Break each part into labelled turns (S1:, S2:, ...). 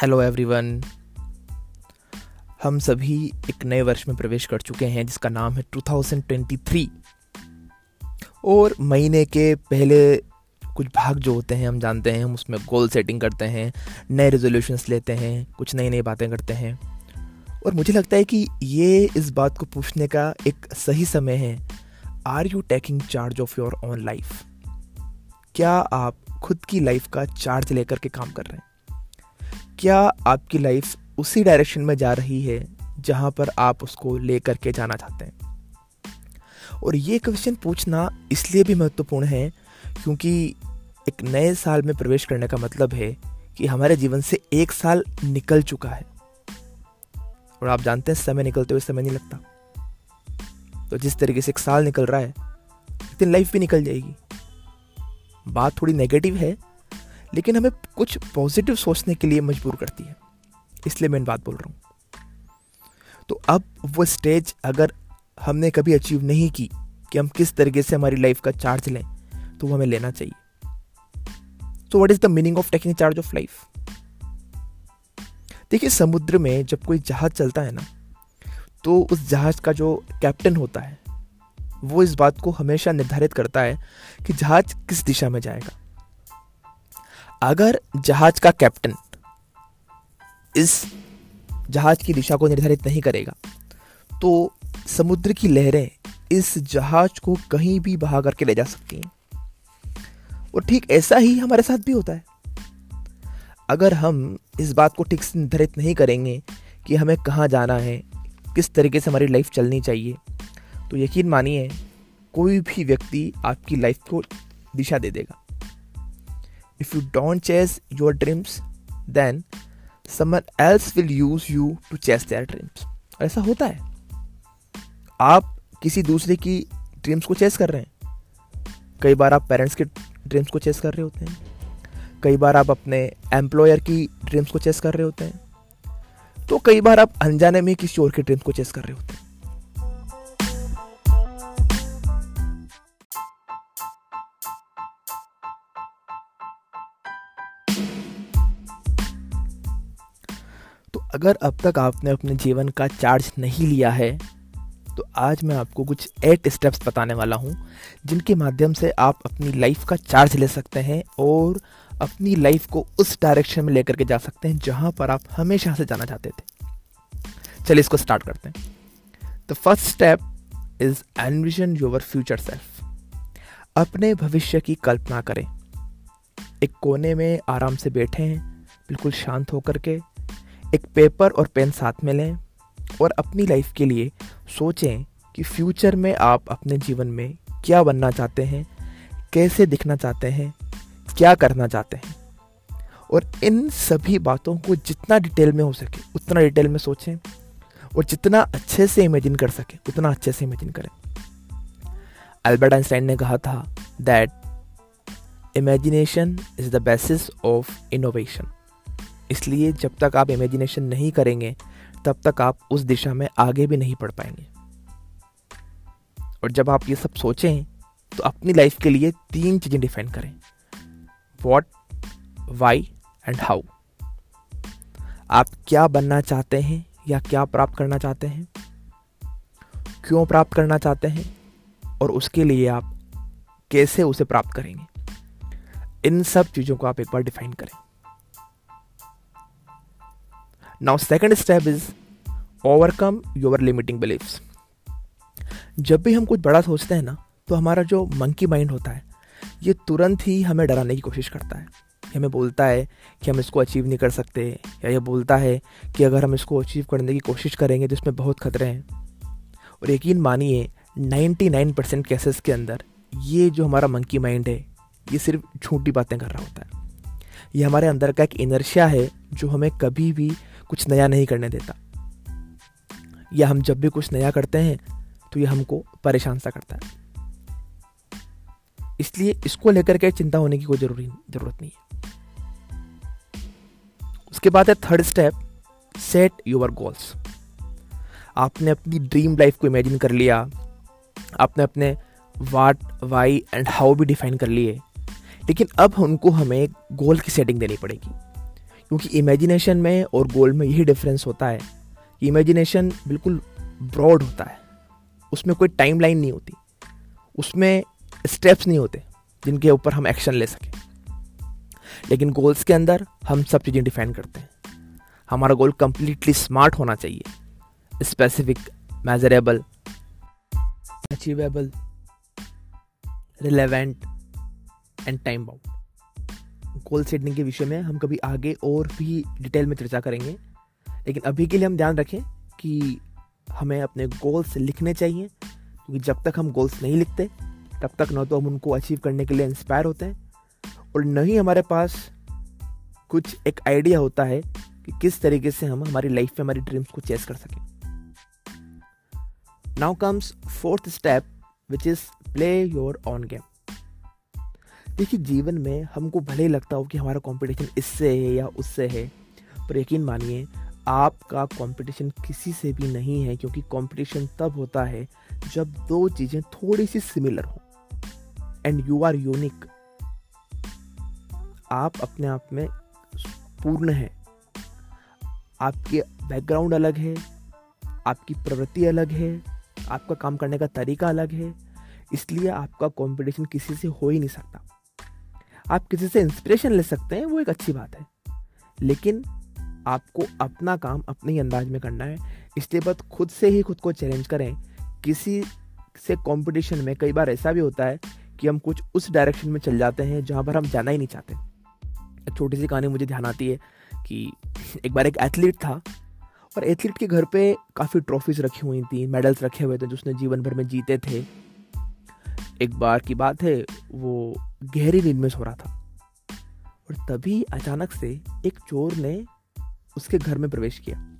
S1: Hello everyone हम सभी एक नए वर्ष में प्रवेश कर चुके हैं, जिसका नाम है 2023 और महीने के पहले कुछ भाग जो होते हैं, हम जानते हैं, हम उसमें गोल सेटिंग करते हैं, नए रेजोल्यूशंस लेते हैं, कुछ नई नई बातें करते हैं। और मुझे लगता है कि ये इस बात को पूछने का एक सही समय है। Are you taking charge of your own life क्या आप खुद की लाइफ का चार्ज लेकर के काम कर रहे हैं? क्या आपकी लाइफ उसी डायरेक्शन में जा रही है, जहाँ पर आप उसको लेकर के जाना चाहते हैं? और ये क्वेश्चन पूछना इसलिए भी महत्वपूर्ण है, क्योंकि एक नए साल में प्रवेश करने का मतलब है कि हमारे जीवन से एक साल निकल चुका है। और आप जानते हैं, समय निकलते हुए समय नहीं लगता। तो जिस तरीके से एक साल निकल रहा है एक दिन लाइफ भी निकल जाएगी। बात थोड़ी नेगेटिव है लेकिन हमें कुछ पॉजिटिव सोचने के लिए मजबूर करती है। इसलिए मैं इन बात बोल रहा हूँ। तो अब वो स्टेज अगर हमने कभी अचीव नहीं की कि हम किस तरीके से हमारी लाइफ का चार्ज लें तो वो हमें लेना चाहिए। तो what is the meaning of taking charge of life देखिए, समुद्र में जब कोई जहाज़ चलता है ना तो उस जहाज़ का जो कैप्टन होता है, वो इस बात को हमेशा निर्धारित करता है कि जहाज़ किस दिशा में जाएगा। अगर जहाज़ का कैप्टन इस जहाज़ की दिशा को निर्धारित नहीं करेगा तो समुद्र की लहरें इस जहाज़ को कहीं भी बहा करके ले जा सकती हैं। और ठीक ऐसा ही हमारे साथ भी होता है। अगर हम इस बात को ठीक से निर्धारित नहीं करेंगे कि हमें कहाँ जाना है, किस तरीके से हमारी लाइफ चलनी चाहिए तो यकीन मानिए, कोई भी व्यक्ति आपकी लाइफ को दिशा दे देगा। If you don't chase your dreams, then someone else will use you to chase their dreams. ऐसा होता है। आप किसी दूसरे की ड्रीम्स को चेस कर रहे हैं। कई बार आप पेरेंट्स के ड्रीम्स को चेस कर रहे होते हैं। कई बार आप अपने एम्प्लॉयर की ड्रीम्स को चेस कर रहे होते हैं। तो कई बार आप अनजाने में किसी और के ड्रीम्स को चेस कर रहे होते हैं। अगर अब तक आपने अपने जीवन का चार्ज नहीं लिया है तो आज मैं आपको कुछ एट स्टेप्स बताने वाला हूँ, जिनके माध्यम से आप अपनी लाइफ का चार्ज ले सकते हैं और अपनी लाइफ को उस डायरेक्शन में लेकर के जा सकते हैं, जहाँ पर आप हमेशा से जाना चाहते थे। चलिए इसको स्टार्ट करते हैं। The first step is envision your future self अपने भविष्य की कल्पना करें। एक कोने में आराम से बैठे हैं, बिल्कुल शांत होकर के एक पेपर और पेन साथ में लें और अपनी लाइफ के लिए सोचें कि फ्यूचर में आप अपने जीवन में क्या बनना चाहते हैं, कैसे दिखना चाहते हैं, क्या करना चाहते हैं। और इन सभी बातों को जितना डिटेल में हो सके, उतना डिटेल में सोचें और जितना अच्छे से इमेजिन कर सके, उतना अच्छे से इमेजिन करें। अल्बर्ट आइंस्टाइन ने कहा था that imagination is the basis of innovation इसलिए जब तक आप इमेजिनेशन नहीं करेंगे, तब तक आप उस दिशा में आगे भी नहीं बढ़ पाएँगे। और जब आप ये सब सोचें तो अपनी लाइफ के लिए तीन चीज़ें डिफाइन करें। वॉट वाई एंड हाउ आप क्या बनना चाहते हैं या क्या प्राप्त करना चाहते हैं? क्यों प्राप्त करना चाहते हैं? और उसके लिए आप कैसे उसे प्राप्त करेंगे? इन सब चीज़ों को आप एक बार डिफाइन करें। Now second step is overcome your limiting beliefs जब भी हम कुछ बड़ा सोचते हैं ना तो हमारा जो मंकी माइंड होता है, ये तुरंत ही हमें डराने की कोशिश करता है। ये हमें बोलता है कि हम इसको अचीव नहीं कर सकते, या ये बोलता है कि अगर हम इसको अचीव करने की कोशिश करेंगे तो इसमें बहुत खतरे हैं। और यकीन मानिए 99 परसेंट केसेस के अंदर, ये जो हमारा मंकी माइंड है, ये सिर्फ़ झूठी बातें कर रहा होता है। ये हमारे अंदर का एक इनर्शिया है, जो हमें कभी भी कुछ नया नहीं करने देता। या हम जब भी कुछ नया करते हैं तो ये हमको परेशान सा करता है। इसलिए इसको लेकर के चिंता होने की कोई ज़रूरी, ज़रूरत नहीं है। उसके बाद है third step set your goals आपने अपनी ड्रीम लाइफ को इमेजिन कर लिया। आपने अपने वाट वाई एंड हाउ भी डिफाइन कर लिए। लेकिन अब उनको हमें गोल की सेटिंग देनी पड़ेगी। क्योंकि इमेजिनेशन में और गोल में यही डिफरेंस होता है कि इमेजिनेशन बिल्कुल ब्रॉड होता है। उसमें कोई टाइम लाइन नहीं होती। उसमें स्टेप्स नहीं होते जिनके ऊपर हम एक्शन ले सकें। लेकिन गोल्स के अंदर हम सब चीज़ें डिफाइन करते हैं। हमारा गोल कंप्लीटली स्मार्ट होना चाहिए। Specific measurable achievable relevant and time bound goal setting के विषय में हम कभी आगे और भी डिटेल में चर्चा करेंगे। लेकिन अभी के लिए हम ध्यान रखें कि हमें अपने गोल्स लिखने चाहिए, क्योंकि जब तक हम गोल्स नहीं लिखते, तब तक ना तो हम उनको अचीव करने के लिए इंस्पायर होते हैं। और न ही हमारे पास कुछ एक आइडिया होता है कि किस तरीके से हम हमारी लाइफ में हमारी ड्रीम्स को चेस कर सकें। Now comes fourth step which is play your own game देखिए, जीवन में हमको भले ही लगता हो कि हमारा कंपटीशन इससे है या उससे है, पर यकीन मानिए, आपका कंपटीशन किसी से भी नहीं है, क्योंकि कंपटीशन तब होता है जब दो चीज़ें थोड़ी सी सिमिलर हो। एंड यू आर यूनिक आप अपने आप में पूर्ण हैं। आपके बैकग्राउंड अलग है, आपकी प्रवृत्ति अलग है, आपका काम करने का तरीका अलग है, इसलिए आपका कंपटीशन किसी से हो ही नहीं सकता। आप किसी से इंस्पिरेशन ले सकते हैं, वो एक अच्छी बात है। लेकिन आपको अपना काम अपने ही अंदाज में करना है। इसलिए बस खुद से ही खुद को चैलेंज करें। किसी से कंपटीशन में कई बार ऐसा भी होता है कि हम कुछ उस डायरेक्शन में चल जाते हैं, जहाँ पर हम जाना ही नहीं चाहते। एक छोटी सी कहानी मुझे ध्यान आती है कि एक बार एक एथलीट था और एथलीट के घर पे काफ़ी ट्रॉफीज रखी हुई थी मेडल्स रखे हुए थे, जो उसने जीवन भर में जीते थे। एक बार की बात है, वो गहरी नींद में सो रहा था। और तभी अचानक से एक चोर ने उसके घर में प्रवेश किया।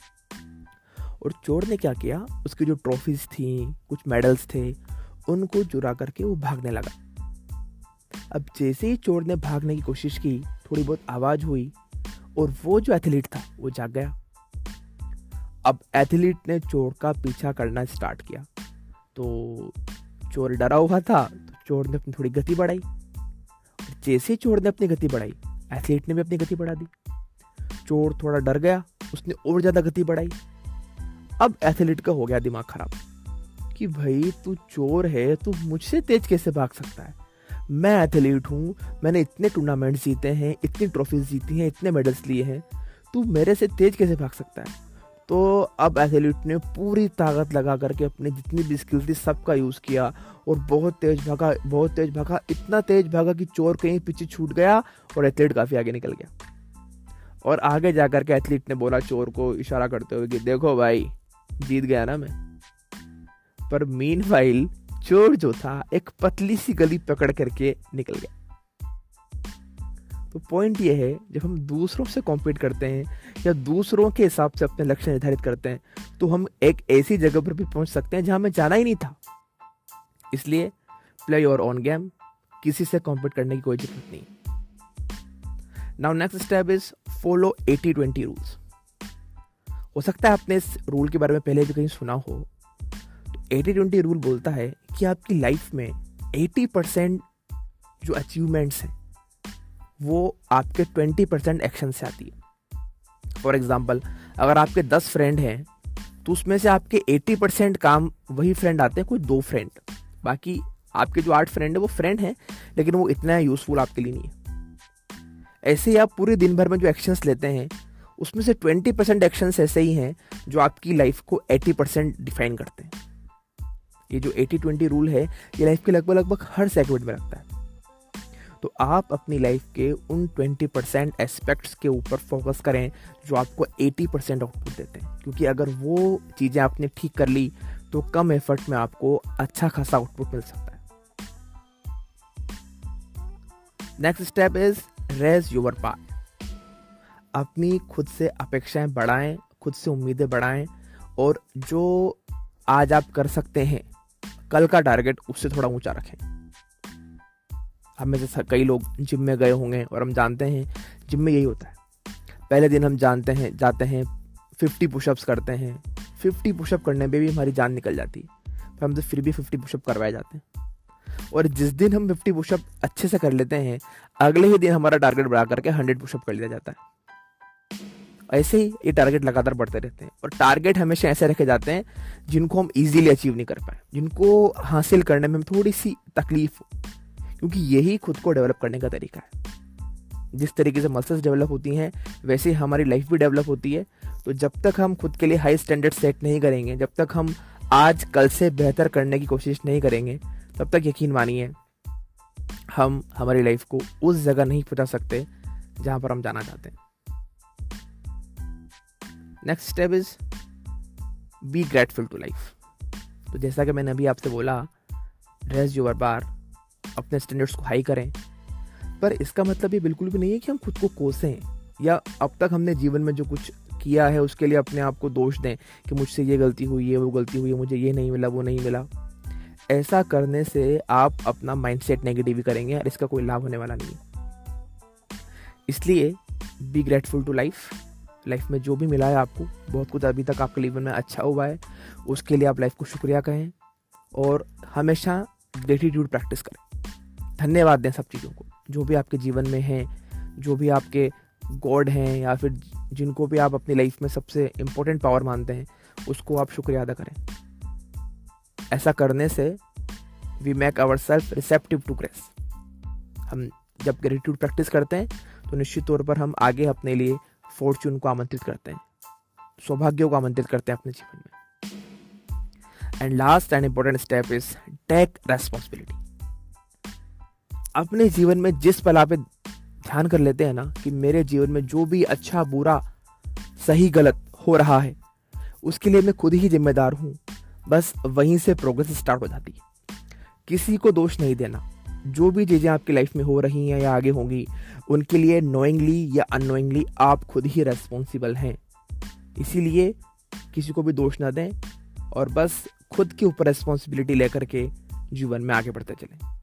S1: और चोर ने क्या किया? उसकी जो ट्रॉफीज थी, कुछ मेडल्स थे, उनको चुरा करके वो भागने लगा। अब जैसे ही चोर ने भागने की कोशिश की, थोड़ी बहुत आवाज़ हुई और वो जो एथलीट था, वो जाग गया। अब एथलीट ने चोर का पीछा करना स्टार्ट किया। तो चोर डरा हुआ था तो चोर ने अपनी थोड़ी गति बढ़ाई। जैसे चोर ने अपनी गति बढ़ाई। एथलीट ने भी अपनी गति बढ़ा दी। चोर थोड़ा डर गया, उसने और ज़्यादा गति बढ़ाई। अब एथलीट का हो गया दिमाग खराब कि भाई, तू चोर है, तू मुझसे तेज कैसे भाग सकता है? मैं एथलीट हूँ, मैंने इतने टूर्नामेंट जीते हैं, इतनी ट्रॉफीज जीती हैं, इतने मेडल्स लिए हैं, तू मेरे से तेज कैसे भाग सकता है? तो अब एथलीट ने पूरी ताकत लगा करके अपनी जितनी भी स्किल थी सबका यूज़ किया और बहुत तेज भागा, बहुत तेज भागा, इतना तेज भागा कि चोर कहीं पीछे छूट गया और एथलीट काफ़ी आगे निकल गया। और आगे जाकर के एथलीट ने बोला चोर को इशारा करते हुए कि देखो भाई, जीत गया ना मैं। पर मीन चोर जो था, एक पतली सी गली पकड़ करके निकल गया। तो पॉइंट ये है, जब हम दूसरों से कॉम्पीट करते हैं या दूसरों के हिसाब से अपने लक्ष्य निर्धारित करते हैं तो हम एक ऐसी जगह पर भी पहुँच सकते हैं जहाँ हमें जाना ही नहीं था। इसलिए प्ले योर ऑन गेम किसी से कॉम्पीट करने की कोई ज़रूरत नहीं। Now next step is follow eighty twenty rules हो सकता है आपने इस रूल के बारे में पहले भी कहीं सुना हो। तो एटी ट्वेंटी रूल बोलता है कि आपकी लाइफ में एटी परसेंट जो अचीवमेंट्स हैं वो आपके ट्वेंटी परसेंट एक्शन से आती है। फॉर एग्ज़ाम्पल अगर आपके दस फ्रेंड हैं तो उसमें से आपके एटी परसेंट काम वही फ्रेंड आते हैं, कोई दो फ्रेंड बाकी आपके जो आठ फ्रेंड है, वो फ्रेंड हैं, लेकिन वो इतना यूज़फुल आपके लिए नहीं है। ऐसे ही आप पूरे दिन भर में जो एक्शंस लेते हैं, उसमें से ट्वेंटी परसेंट एक्शंस ऐसे ही हैं, जो आपकी लाइफ को एटी परसेंट डिफाइन करते हैं। ये जो एटी ट्वेंटी रूल है, ये लाइफ के लगभग लगभग हर सेगमेंट में रखता है। तो आप अपनी लाइफ के उन ट्वेंटी परसेंट एस्पेक्ट्स के ऊपर फोकस करें, जो आपको एटी परसेंट आउटपुट देते हैं। क्योंकि अगर वो चीज़ें आपने ठीक कर ली तो कम एफर्ट में आपको अच्छा खासा आउटपुट मिल सकता है। Next step is raise your par अपनी खुद से अपेक्षाएँ बढ़ाएँ, खुद से उम्मीदें बढ़ाएँ, और जो आज आप कर सकते हैं, कल का टारगेट उससे थोड़ा ऊँचा रखें। हमें जैसा कई लोग जिम में गए होंगे और हम जानते हैं, जिम में यही होता है। पहले दिन हम जानते हैं, जाते हैं फिफ्टी पुशअप्स करते हैं। फिफ्टी पुशअप करने में भी हमारी जान निकल जाती है। पर हम तो फिर भी फिफ्टी पुशअप करवाए जाते हैं। और जिस दिन हम फिफ्टी पुशअप अच्छे से कर लेते हैं, अगले ही दिन हमारा टारगेट बढ़ा करके हंड्रेड पुशअप कर लिया जाता है। ऐसे ही ये टारगेट लगातार बढ़ते रहते हैं। और टारगेट हमेशा ऐसे रखे जाते हैं जिनको हम इजीली अचीव नहीं कर पाए। जिनको हासिल करने में थोड़ी सी तकलीफ़ हो। क्योंकि यही खुद को डेवलप करने का तरीका है। जिस तरीके से मसल्स डेवलप होती हैं, वैसे हमारी लाइफ भी डेवलप होती है। तो जब तक हम खुद के लिए हाई स्टैंडर्ड सेट नहीं करेंगे, जब तक हम आज कल से बेहतर करने की कोशिश नहीं करेंगे, तब तक यकीन मानिए, हम हमारी लाइफ को उस जगह नहीं पहुँचा सकते जहाँ पर हम जाना चाहते हैं। Next step is be grateful to life तो जैसा कि मैंने अभी आपसे बोला ड्रेस यूर बार अपने स्टैंडर्ड्स को हाई करें। पर इसका मतलब ये बिल्कुल भी नहीं है कि हम खुद को कोसें या अब तक हमने जीवन में जो कुछ किया है उसके लिए अपने आप को दोष दें कि मुझसे ये गलती हुई है वो गलती हुई है मुझे ये नहीं मिला, वो नहीं मिला। ऐसा करने से आप अपना माइंडसेट नेगेटिव करेंगे और इसका कोई लाभ होने वाला नहीं इसलिए be grateful to life life में जो भी मिला है आपको, बहुत कुछ अभी तक आपके जीवन में अच्छा हुआ है, उसके लिए आप लाइफ को शुक्रिया कहें और हमेशा ग्रेटिट्यूड प्रैक्टिस करें। धन्यवाद दें सब चीज़ों को। जो भी आपके जीवन में हैं, जो भी आपके गॉड हैं या फिर जिनको भी आप अपनी लाइफ में सबसे इम्पोर्टेंट पावर मानते हैं, उसको आप शुक्रिया अदा करें। ऐसा करने से we make our self receptive to grace हम जब ग्रेटिट्यूड प्रैक्टिस करते हैं तो निश्चित तौर पर हम आगे अपने लिए फॉर्चून को आमंत्रित करते हैं। सौभाग्यों को आमंत्रित करते हैं अपने जीवन में। And last and important step is take responsibility अपने जीवन में जिस पल आप ध्यान कर लेते हैं ना, कि मेरे जीवन में जो भी अच्छा बुरा, सही, गलत हो रहा है, उसके लिए मैं खुद ही जिम्मेदार हूँ। बस वहीं से प्रोग्रेस स्टार्ट हो जाती है। किसी को दोष नहीं देना। जो भी चीज़ें आपकी लाइफ में हो रही हैं या आगे होंगी, उनके लिए नोइंगली या अनोइंगली आप खुद ही रेस्पॉन्सिबल हैं। इसीलिए किसी को भी दोष ना दें और बस खुद के ऊपर रेस्पॉन्सिबिलिटी लेकर के जीवन में आगे बढ़ते चलें।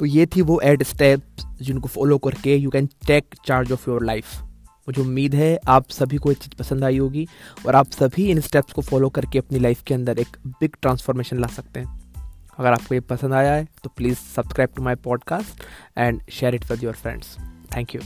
S1: तो ये थी वो एड स्टेप्स जिनको फॉलो करके you can take charge of your life मुझे उम्मीद है आप सभी को ये चीज़ पसंद आई होगी और आप सभी इन स्टेप्स को फॉलो करके अपनी लाइफ के अंदर एक बिग ट्रांसफॉर्मेशन ला सकते हैं। अगर आपको ये पसंद आया है तो please subscribe to my podcast and share it with your friends thank you